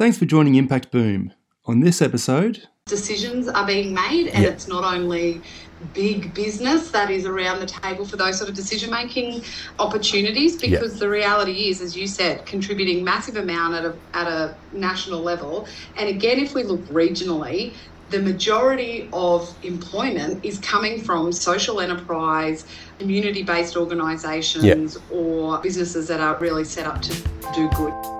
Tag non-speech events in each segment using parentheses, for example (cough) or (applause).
Thanks for joining Impact Boom. On this episode, decisions are being made, and it's not only big business that is around the table for those sort of decision making opportunities because the reality is as you said contributing massive amount at a, at a national level and again if we look regionally the majority of employment is coming from social enterprise, community based organisations, or businesses that are really set up to do good.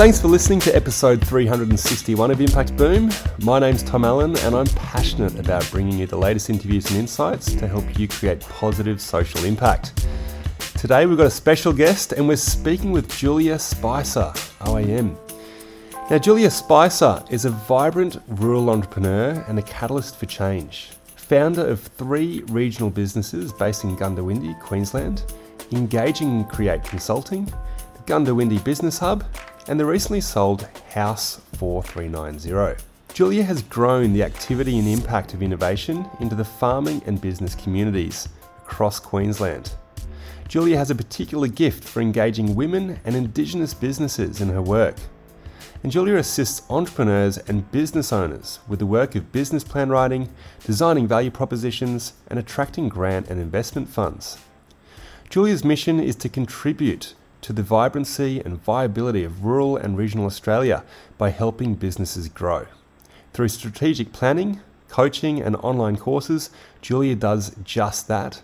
Thanks for listening to episode 361 of Impact Boom. My name's Tom Allen, and I'm passionate about bringing you the latest interviews and insights to help you create positive social impact. Today, we've got a special guest, and we're speaking with Julia Spicer, OAM. Now, Julia Spicer is a vibrant rural entrepreneur and a catalyst for change. Founder of three regional businesses based in Goondiwindi, Queensland, Engaging and Create Consulting, the Goondiwindi Business Hub, and the recently sold House 4390. Julia has grown the activity and impact of innovation into the farming and business communities across Queensland. Julia has a particular gift for engaging women and Indigenous businesses in her work. And Julia assists entrepreneurs and business owners with the work of business plan writing, designing value propositions, and attracting grant and investment funds. Julia's mission is to contribute to the vibrancy and viability of rural and regional Australia by helping businesses grow. Through strategic planning, coaching, and online courses, Julia does just that.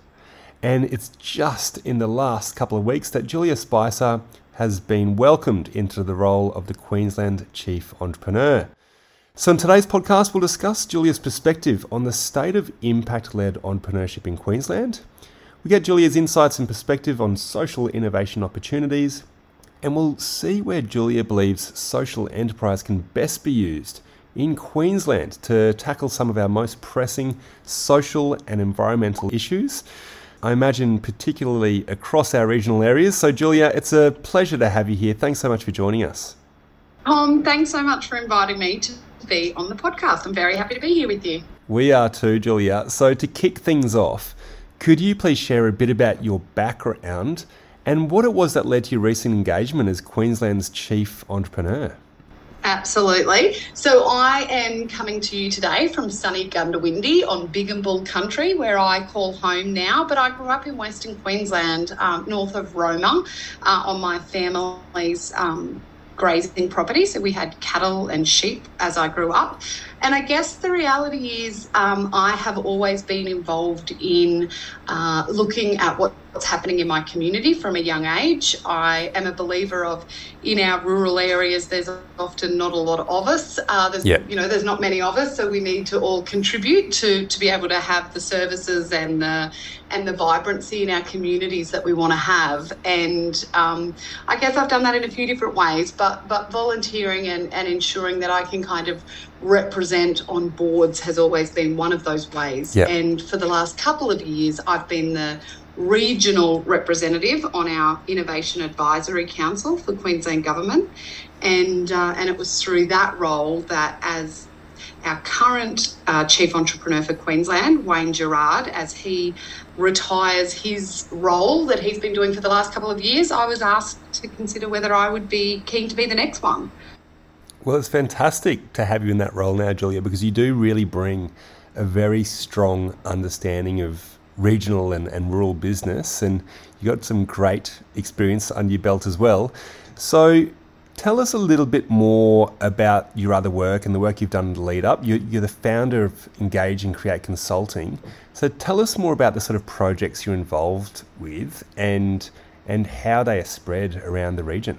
And it's just in the last couple of weeks that Julia Spicer has been welcomed into the role of the Queensland Chief Entrepreneur. So, in today's podcast, we'll discuss Julia's perspective on the state of impact led entrepreneurship in Queensland we get Julia's insights and perspective on social innovation opportunities, and we'll see where Julia believes social enterprise can best be used in Queensland to tackle some of our most pressing social and environmental issues. I imagine, particularly across our regional areas. So, Julia, it's a pleasure to have you here. Thanks so much for joining us. Um, thanks so much for inviting me to be on the podcast. I'm very happy to be here with you. We are too, Julia. So, to kick things off, could you please share a bit about your background and what it was that led to your recent engagement as Queensland's chief entrepreneur? Absolutely. So I am coming to you today from sunny Goondiwindi on Bigambul country, where I call home now. But I grew up in Western Queensland, um, north of Roma, uh, on my family's um, grazing property. So we had cattle and sheep as I grew up. And I guess the reality is, um, I have always been involved in uh, looking at what's happening in my community from a young age. I am a believer of in our rural areas, there's often not a lot of us. Uh, there's, yeah. you know, there's not many of us, so we need to all contribute to to be able to have the services and the and the vibrancy in our communities that we want to have. And um, I guess I've done that in a few different ways, but but volunteering and, and ensuring that I can kind of represent on boards has always been one of those ways. Yep. And for the last couple of years, I've been the regional representative on our Innovation Advisory Council for Queensland Government. And, uh, and it was through that role that, as our current uh, Chief Entrepreneur for Queensland, Wayne Gerard, as he retires his role that he's been doing for the last couple of years, I was asked to consider whether I would be keen to be the next one. Well, it's fantastic to have you in that role now, Julia, because you do really bring a very strong understanding of regional and, and rural business, and you got some great experience under your belt as well. So, tell us a little bit more about your other work and the work you've done in the lead up. You're, you're the founder of Engage and Create Consulting. So, tell us more about the sort of projects you're involved with and and how they are spread around the region.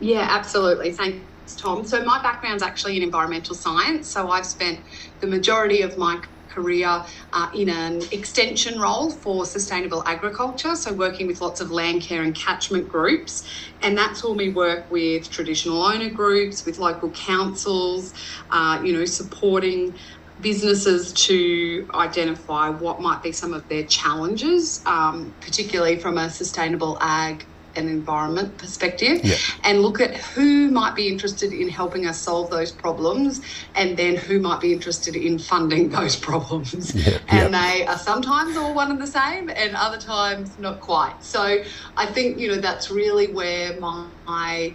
Yeah, absolutely. Thank Thanks, Tom. So, my background's actually in environmental science. So, I've spent the majority of my career uh, in an extension role for sustainable agriculture, so working with lots of land care and catchment groups. And that's when we work with traditional owner groups, with local councils, uh, you know, supporting businesses to identify what might be some of their challenges, um, particularly from a sustainable ag and environment perspective, yeah. and look at who might be interested in helping us solve those problems, and then who might be interested in funding (laughs) those problems. Yeah, and yeah. they are sometimes all one and the same, and other times not quite. So I think you know that's really where my, my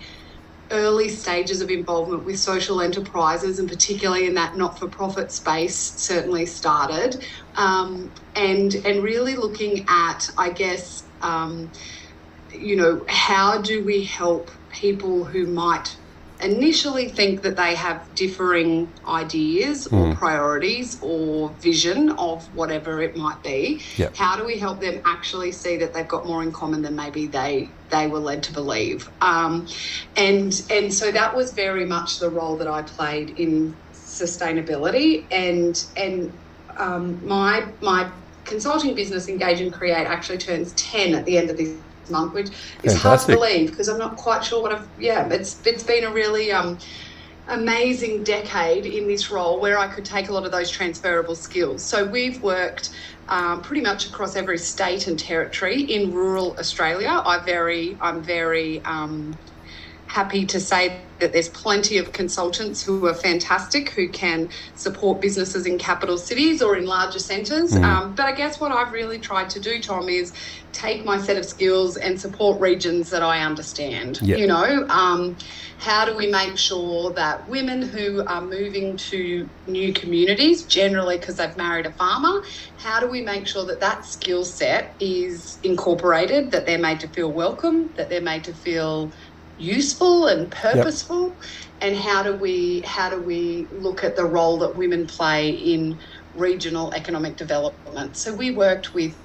early stages of involvement with social enterprises, and particularly in that not-for-profit space, certainly started, um, and and really looking at, I guess, um, you know, how do we help people who might initially think that they have differing ideas or priorities or vision of whatever it might be? Yep. how do we help them actually see that they've got more in common than maybe they they were led to believe? Um, and and so that was very much the role that I played in sustainability and and um, my my consulting business engage and create actually turns 10 at the end of this month which is hard to believe because I'm not quite sure what I've yeah it's it's been a really um amazing decade in this role where I could take a lot of those transferable skills. So we've worked um, pretty much across every state and territory in rural Australia. I very, I'm very um, happy to say that there's plenty of consultants who are fantastic who can support businesses in capital cities or in larger centres. Um, but I guess what I've really tried to do, Tom, is take my set of skills and support regions that I understand. Yeah. You know, um, how do we make sure that women who are moving to new communities, generally because they've married a farmer, how do we make sure that that skill set is incorporated, that they're made to feel welcome, that they're made to feel useful and purposeful and how do we how do we look at the role that women play in regional economic development so we worked with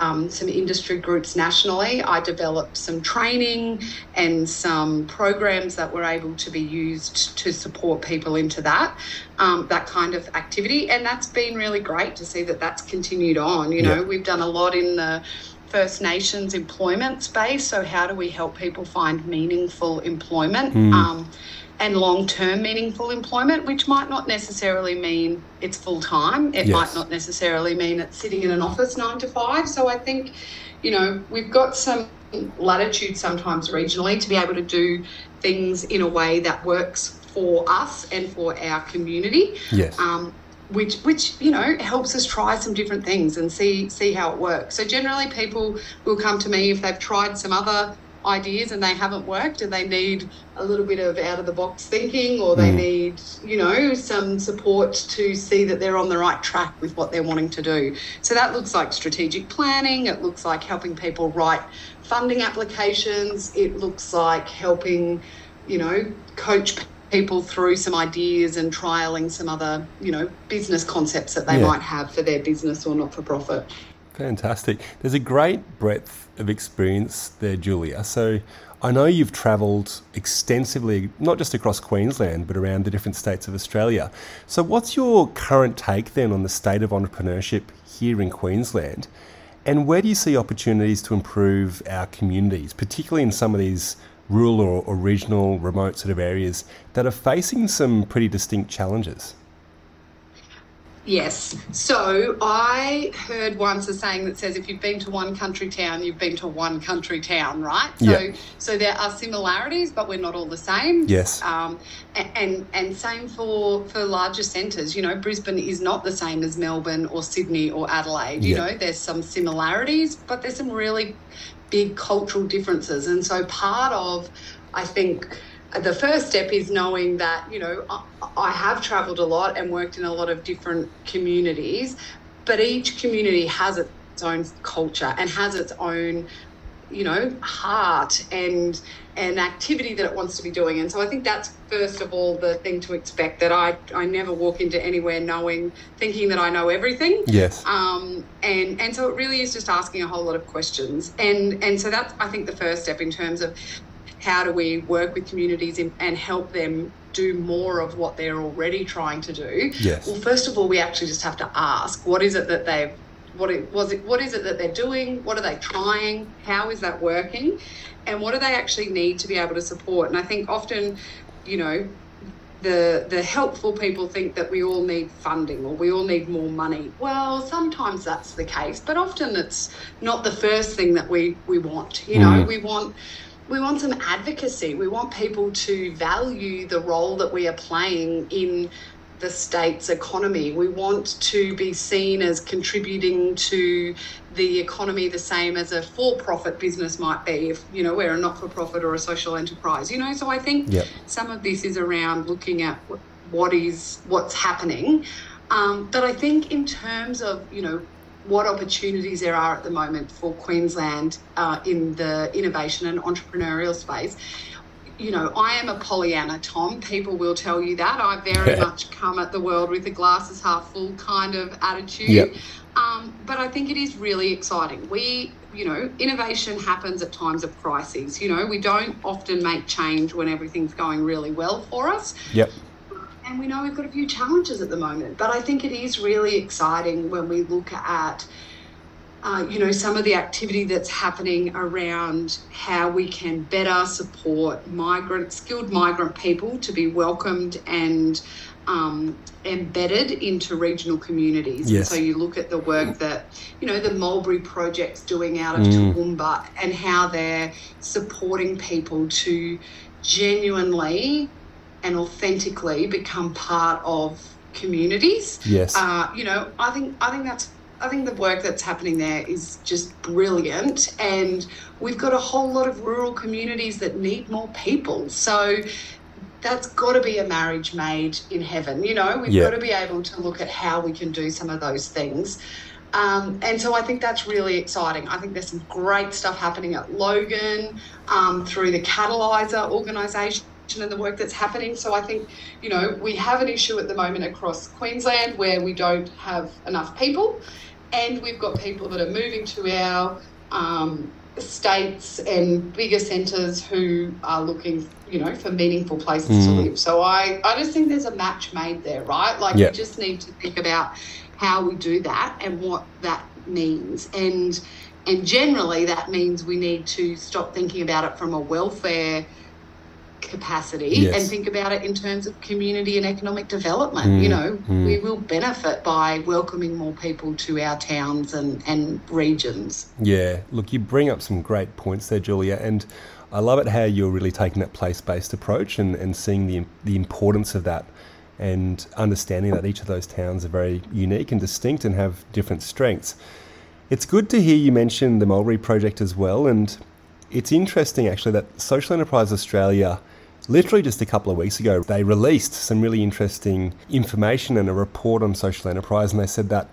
um, some industry groups nationally. I developed some training and some programs that were able to be used to support people into that um, that kind of activity, and that's been really great to see that that's continued on. You know, Yeah. we've done a lot in the First Nations employment space. So, how do we help people find meaningful employment um, and long term meaningful employment, which might not necessarily mean it's full time? It Yes. might not necessarily mean it's sitting in an office nine to five. So, I think, you know, we've got some latitude sometimes regionally to be able to do things in a way that works for us and for our community Yes. um, which which you know helps us try some different things and see see how it works. So generally, people will come to me if they've tried some other ideas and they haven't worked and they need a little bit of out of the box thinking or they hmm. need you know some support to see that they're on the right track with what they're wanting to do. So that looks like strategic planning. It looks like helping people write funding applications. It looks like helping you know coach people through some ideas and trialing some other you know business concepts that they Yeah. might have for their business or not for profit Fantastic. There's a great breadth of experience there, Julia. So I know you've travelled extensively, not just across Queensland, but around the different states of Australia. So, what's your current take then on the state of entrepreneurship here in Queensland? And where do you see opportunities to improve our communities, particularly in some of these rural or, or regional, remote sort of areas that are facing some pretty distinct challenges? Yes. So I heard once a saying that says if you've been to one country town, you've been to one country town, right? So Yeah. so there are similarities, but we're not all the same. Yes. Um, and and same for for larger centres. You know, Brisbane is not the same as Melbourne or Sydney or Adelaide. You Yeah. know, there's some similarities, but there's some really big cultural differences. And so part of, I think, the first step is knowing that, you know, I, have travelled a lot and worked in a lot of different communities, but each community has its own culture and has its own you know heart and an activity that it wants to be doing and so i think that's first of all the thing to expect that i i never walk into anywhere knowing thinking that i know everything Yes. um, and and so it really is just asking a whole lot of questions and and so that's i think the first step in terms of how do we work with communities and help them do more of what they're already trying to do. Yes. Well, first of all, we actually just have to ask what is it that they've what it was it what is it that they're doing what are they trying how is that working and what do they actually need to be able to support and i think often you know the the helpful people think that we all need funding or we all need more money. Well, sometimes that's the case, but often it's not the first thing that we we want. You know, mm. we want we want some advocacy. We want people to value the role that we are playing in the state's economy. We want to be seen as contributing to the economy the same as a for-profit business might be if you know we're a not-for-profit or a social enterprise you know so i think yep. some of this is around looking at what is what's happening um, but i think in terms of you know what opportunities there are at the moment for queensland uh, in the innovation and entrepreneurial space you know, I am a Pollyanna, Tom. People will tell you that. I very much come at the world with a glasses half full kind of attitude. Yep. Um, but I think it is really exciting. We, you know, innovation happens at times of crises. You know, we don't often make change when everything's going really well for us. Yep. And we know we've got a few challenges at the moment. But I think it is really exciting when we look at uh, you know, some of the activity that's happening around how we can better support migrant, skilled migrant people to be welcomed and um, embedded into regional communities. Yes. so you look at the work that, you know, the Mulberry Project's doing out of mm. Toowoomba and how they're supporting people to genuinely and authentically become part of communities. Yes. Uh, you know, I think I think that's I think the work that's happening there is just brilliant. And we've got a whole lot of rural communities that need more people. So that's got to be a marriage made in heaven. You know, we've yeah. got to be able to look at how we can do some of those things. Um, and so I think that's really exciting. I think there's some great stuff happening at Logan um, through the Catalysr organisation and the work that's happening. So I think, you know, we have an issue at the moment across Queensland where we don't have enough people and we've got people that are moving to our um, states and bigger centres who are looking, you know, for meaningful places mm. to live. So I, I just think there's a match made there, right? Like yep. we just need to think about how we do that and what that means. And and generally that means we need to stop thinking about it from a welfare capacity yes. and think about it in terms of community and economic development. Mm, you know, mm. we will benefit by welcoming more people to our towns and, and regions. Yeah, look, you bring up some great points there, Julia, and I love it how you're really taking that place based approach and, and seeing the, the importance of that and understanding that each of those towns are very unique and distinct and have different strengths. It's good to hear you mention the Mulberry Project as well, and it's interesting actually that Social Enterprise Australia Literally just a couple of weeks ago, they released some really interesting information and a report on social enterprise, and they said that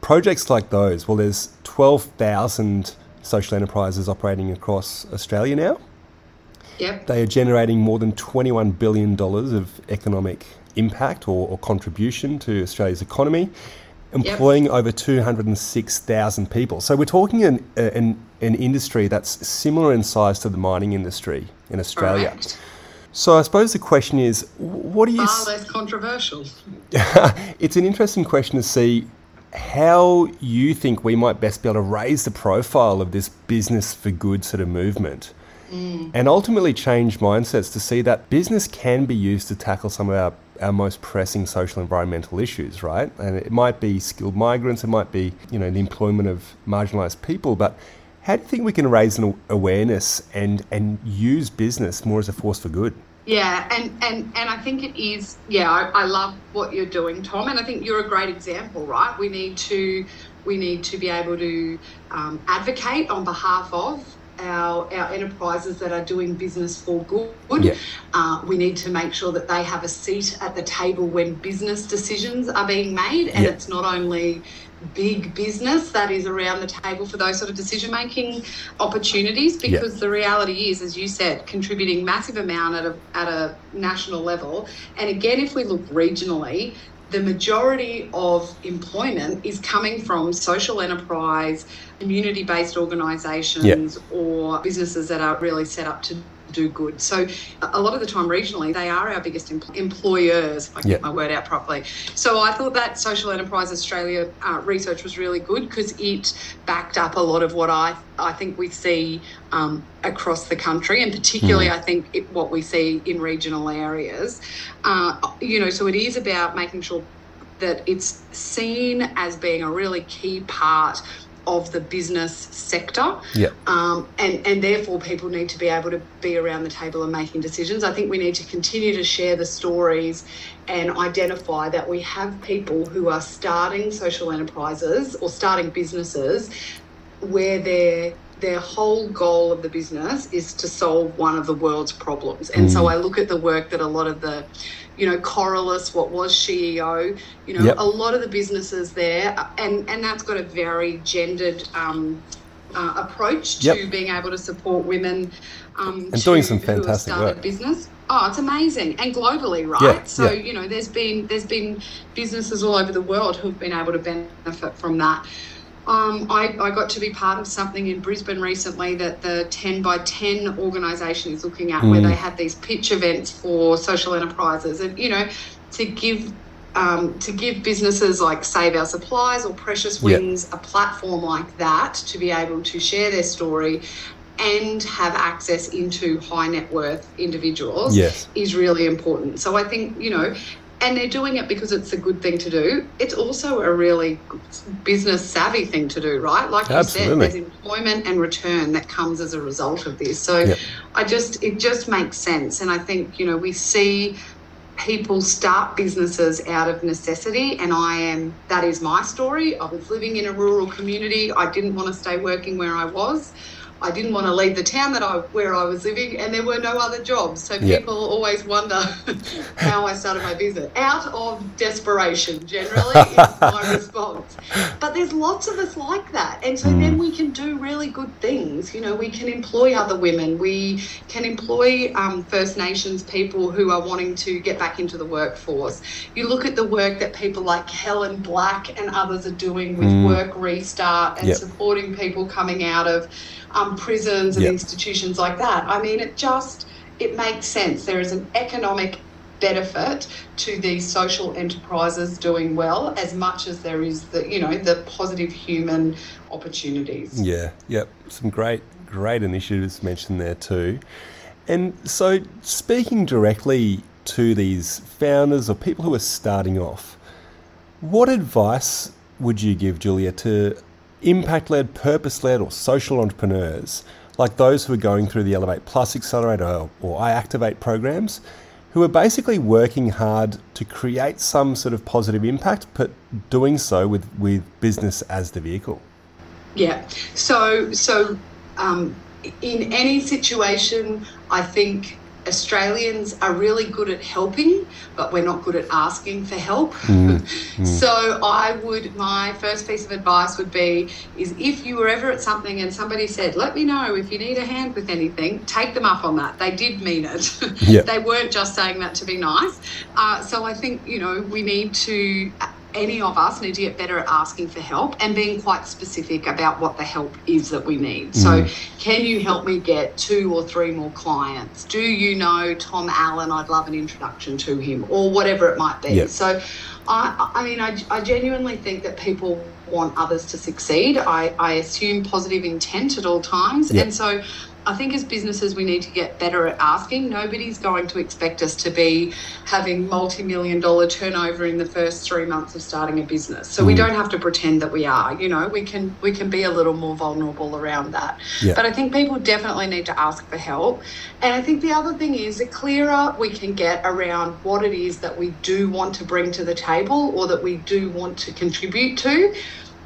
projects like those, well, there's 12,000 social enterprises operating across Australia now. Yep. They are generating more than $21 billion of economic impact or, or contribution to Australia's economy, employing yep. over 206,000 people. So we're talking an, an, an industry that's similar in size to the mining industry in Australia. Correct. So I suppose the question is, what do you? Far less controversial. (laughs) it's an interesting question to see how you think we might best be able to raise the profile of this business for good sort of movement. Mm. And ultimately change mindsets to see that business can be used to tackle some of our, our most pressing social environmental issues, right? And it might be skilled migrants, it might be, you know, the employment of marginalized people, but how do you think we can raise an awareness and, and use business more as a force for good? Yeah, and, and, and I think it is, yeah, I, I love what you're doing, Tom, and I think you're a great example, right? We need to we need to be able to um, advocate on behalf of our, our enterprises that are doing business for good. Yeah. Uh, we need to make sure that they have a seat at the table when business decisions are being made, and yeah. it's not only big business that is around the table for those sort of decision making opportunities because yeah. the reality is as you said contributing massive amount at a, at a national level and again if we look regionally the majority of employment is coming from social enterprise, community based organisations, yep. or businesses that are really set up to do good. So a lot of the time regionally, they are our biggest employers, if I can yep. get my word out properly. So I thought that Social Enterprise Australia uh, research was really good because it backed up a lot of what I, I think we see um, across the country, and particularly mm. I think it, what we see in regional areas. Uh, you know, so it is about making sure that it's seen as being a really key part of the business sector. Yeah. Um, and, and therefore, people need to be able to be around the table and making decisions. I think we need to continue to share the stories and identify that we have people who are starting social enterprises or starting businesses where their their whole goal of the business is to solve one of the world's problems. And mm. so I look at the work that a lot of the you know, Coralus, what was SheEO, you know, yep. a lot of the businesses there, and, and that's got a very gendered um, uh, approach to yep. being able to support women. Um, and doing some fantastic work. Business. Oh, it's amazing, and globally, right? Yeah, so yeah. you know, there's been there's been businesses all over the world who've been able to benefit from that. Um, I, I, got to be part of something in Brisbane recently that the 10 by 10 organisation is looking at, mm. where they had these pitch events for social enterprises, and you know, to give um, to give businesses like Save Our Supplies or Precious Wings yep. a platform like that to be able to share their story and have access into high net worth individuals yes. is really important. So I think, you know, and they're doing it because it's a good thing to do. It's also a really business savvy thing to do, right? Like Absolutely. you said, there's employment and return that comes as a result of this. So yep. I just it just makes sense, and I think you know we see people start businesses out of necessity and I am that is my story. I was living in a rural community. I didn't want to stay working where I was. I didn't want to leave the town that I where I was living, and there were no other jobs. So yep. people always wonder (laughs) how I started my business. Out of desperation, generally, (laughs) is my response. But there's lots of us like that, and so mm. then we can do really good things. You know, we can employ other women. We can employ um, First Nations people who are wanting to get back into the workforce. You look at the work that people like Helen Black and others are doing with mm. Work Restart and yep. supporting people coming out of um, prisons and yep. institutions like that. I mean, it just it makes sense. There is an economic benefit to these social enterprises doing well as much as there is the you know the positive human opportunities yeah yep some great great initiatives mentioned there too and so speaking directly to these founders or people who are starting off what advice would you give julia to impact led, purpose led, or social entrepreneurs, like those who are going through the Elevate Plus Accelerator or I Activate programs, who are basically working hard to create some sort of positive impact, but doing so with, with business as the vehicle. Yeah. So, so um, in any situation, I think Australians are really good at helping, but we're not good at asking for help. Mm, mm. (laughs) so I would, my first piece of advice would be, is if you were ever at something and somebody said, let me know if you need a hand with anything, take them up on that. They did mean it. Yep. (laughs) they weren't just saying that to be nice. Uh, so I think, you know, we need to any of us need to get better at asking for help and being quite specific about what the help is that we need. Mm. So, can you help me get two or three more clients? Do you know Tom Allen? I'd love an introduction to him, or whatever it might be. Yep. So, I, I mean, I, I genuinely think that people want others to succeed. I, I assume positive intent at all times. Yep. And so I think as businesses, we need to get better at asking. Nobody's going to expect us to be having multi million dollar turnover in the first three months of starting a business. So mm. we don't have to pretend that we are. You know, we can we can be a little more vulnerable around that. Yeah. But I think people definitely need to ask for help. And I think the other thing is the clearer we can get around what it is that we do want to bring to the table or that we do want to contribute to,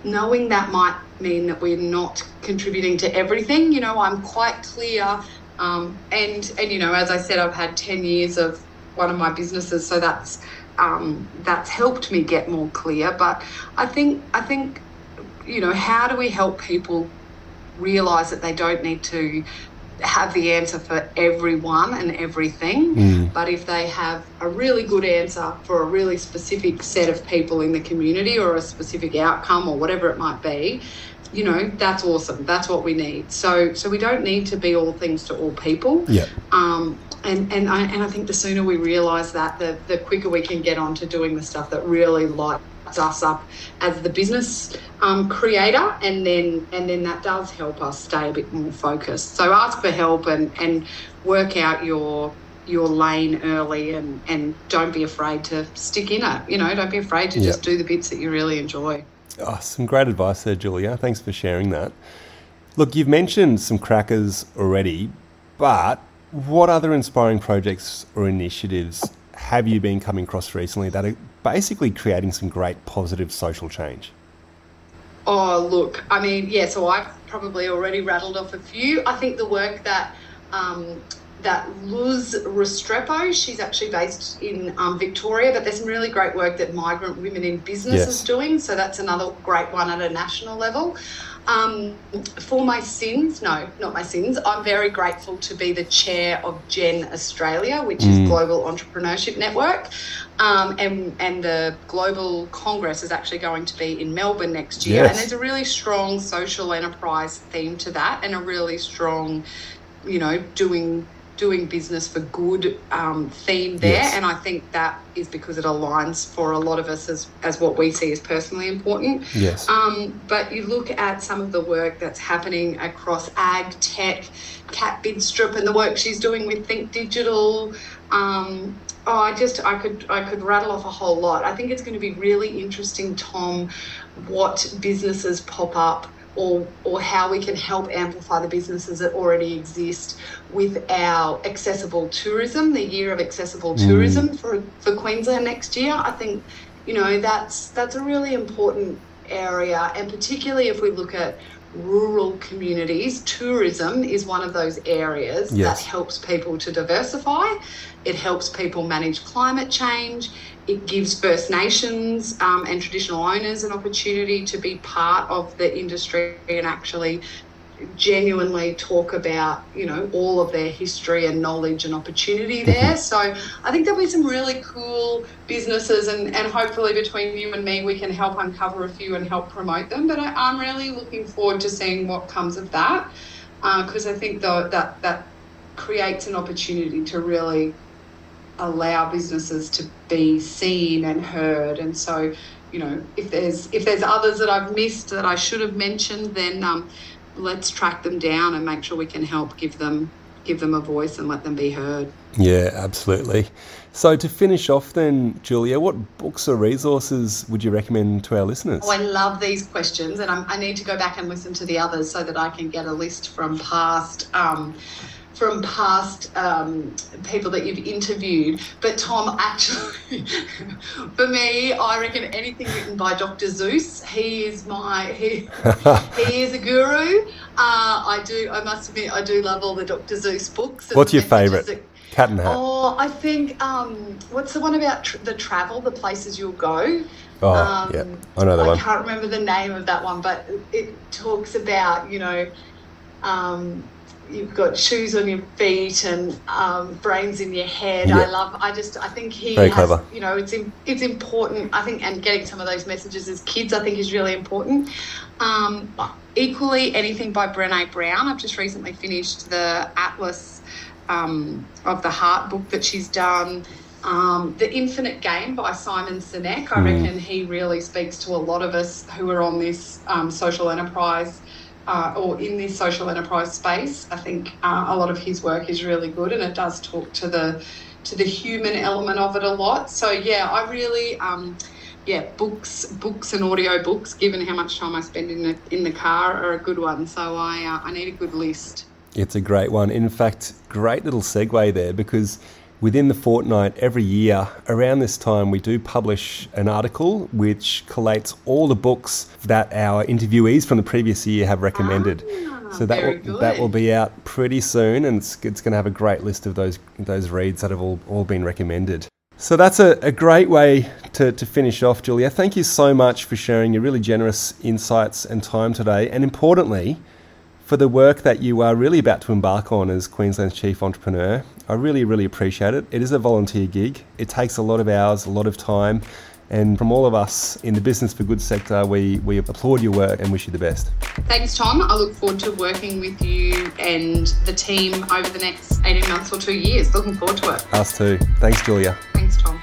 knowing that might mean that we're not contributing to everything. You know, I'm quite clear. Um, and and you know, as I said, I've had ten years of one of my businesses, so that's um, that's helped me get more clear. But I think I think you know, how do we help people realize that they don't need to have the answer for everyone and everything, mm. but if they have a really good answer for a really specific set of people in the community or a specific outcome or whatever it might be, you know that's awesome. That's what we need. So so we don't need to be all things to all people. Yeah. Um and and I, and I think the sooner we realize that the the quicker we can get on to doing the stuff that really lights us up as the business um, creator. And then and then that does help us stay a bit more focused. So ask for help and and work out your your lane early and and don't be afraid to stick in it. You know don't be afraid to just do the bits that you really enjoy Oh, some great advice there, Julia. Thanks for sharing that. Look, you've mentioned some crackers already, but what other inspiring projects or initiatives have you been coming across recently that are basically creating some great positive social change? Oh, look, I mean, yeah, so I've probably already rattled off a few. I think the work that um, that Luz Restrepo, she's actually based in um, Victoria, but there's some really great work that Migrant Women in Business Yes. is doing. So that's another great one at a national level. Um, for my sins, no, not my sins. I'm very grateful to be the chair of Gen Australia, which is Global Entrepreneurship Network, um, and and the Global Congress is actually going to be in Melbourne next year. Yes. And there's a really strong social enterprise theme to that, and a really strong, you know, doing doing business for good um, theme there. Yes. And I think that is because it aligns for a lot of us as as what we see as personally important. Yes. Um, but you look at some of the work that's happening across ag tech, Kat Bidstrup and the work she's doing with Think Digital. Um, oh, I just I could I could rattle off a whole lot. I think it's going to be really interesting, Tom, what businesses pop up. Or, or how we can help amplify the businesses that already exist with our accessible tourism, the year of accessible mm. tourism for, for Queensland next year. I think you know that's that's a really important area and particularly if we look at rural communities tourism is one of those areas Yes. that helps people to diversify it helps people manage climate change it gives first nations um, and traditional owners an opportunity to be part of the industry and actually genuinely talk about you know all of their history and knowledge and opportunity there. So i think there'll be some really cool businesses and, and hopefully between you and me we can help uncover a few and help promote them. But I, i'm really looking forward to seeing what comes of that because i think though that that creates an opportunity to really allow businesses to be seen and heard. And so you know if there's if there's others that i've missed that i should have mentioned then um, let's track them down and make sure we can help give them give them a voice and let them be heard Yeah, absolutely. So to finish off then, Julia, what books or resources would you recommend to our listeners? Oh, I love these questions, and I'm, I need to go back and listen to the others so that I can get a list from past. Um, from past um, people that you've interviewed, but Tom, actually, (laughs) for me, I reckon anything written by Dr. Seuss. He is my he, (laughs) he is a guru. Uh, I do. I must admit, I do love all the Dr. Seuss books. What's your favourite? that- Cat and hat. Oh, I think um, what's the one about tr- the travel, the places you'll go? Oh, um, yeah. I know that I one. can't remember the name of that one, but it talks about you know, um, you've got shoes on your feet and um, brains in your head. Yeah. I love. I just. I think he Very has. clever. You know, it's im- it's important. I think, and getting some of those messages as kids, I think, is really important. Um, equally, anything by Brené Brown. I've just recently finished the Atlas um, of the Heart book that she's done. Um, the Infinite Game by Simon Sinek. I reckon he really speaks to a lot of us who are on this um, social enterprise uh, or in this social enterprise space. I think uh, a lot of his work is really good, and it does talk to the to the human element of it a lot. So yeah, I really. Um, yeah, books, books and audio books. Given how much time I spend in the in the car, are a good one. So I uh, I need a good list. It's a great one. In fact, great little segue there because within the fortnight, every year, around this time, we do publish an article which collates all the books that our interviewees from the previous year have recommended. Ah, so that will, that will be out pretty soon, and it's, it's going to have a great list of those those reads that have all, all been recommended. So that's a, a great way to, to finish off, Julia. Thank you so much for sharing your really generous insights and time today, and importantly, for the work that you are really about to embark on as Queensland's chief entrepreneur. I really, really appreciate it. It is a volunteer gig. It takes a lot of hours, a lot of time, And from all of us in the Business for Good sector, we, we applaud your work and wish you the best. Thanks, Tom. I look forward to working with you and the team over the next 18 months or two years. Looking forward to it. Us too. Thanks, Julia. Thanks, Tom.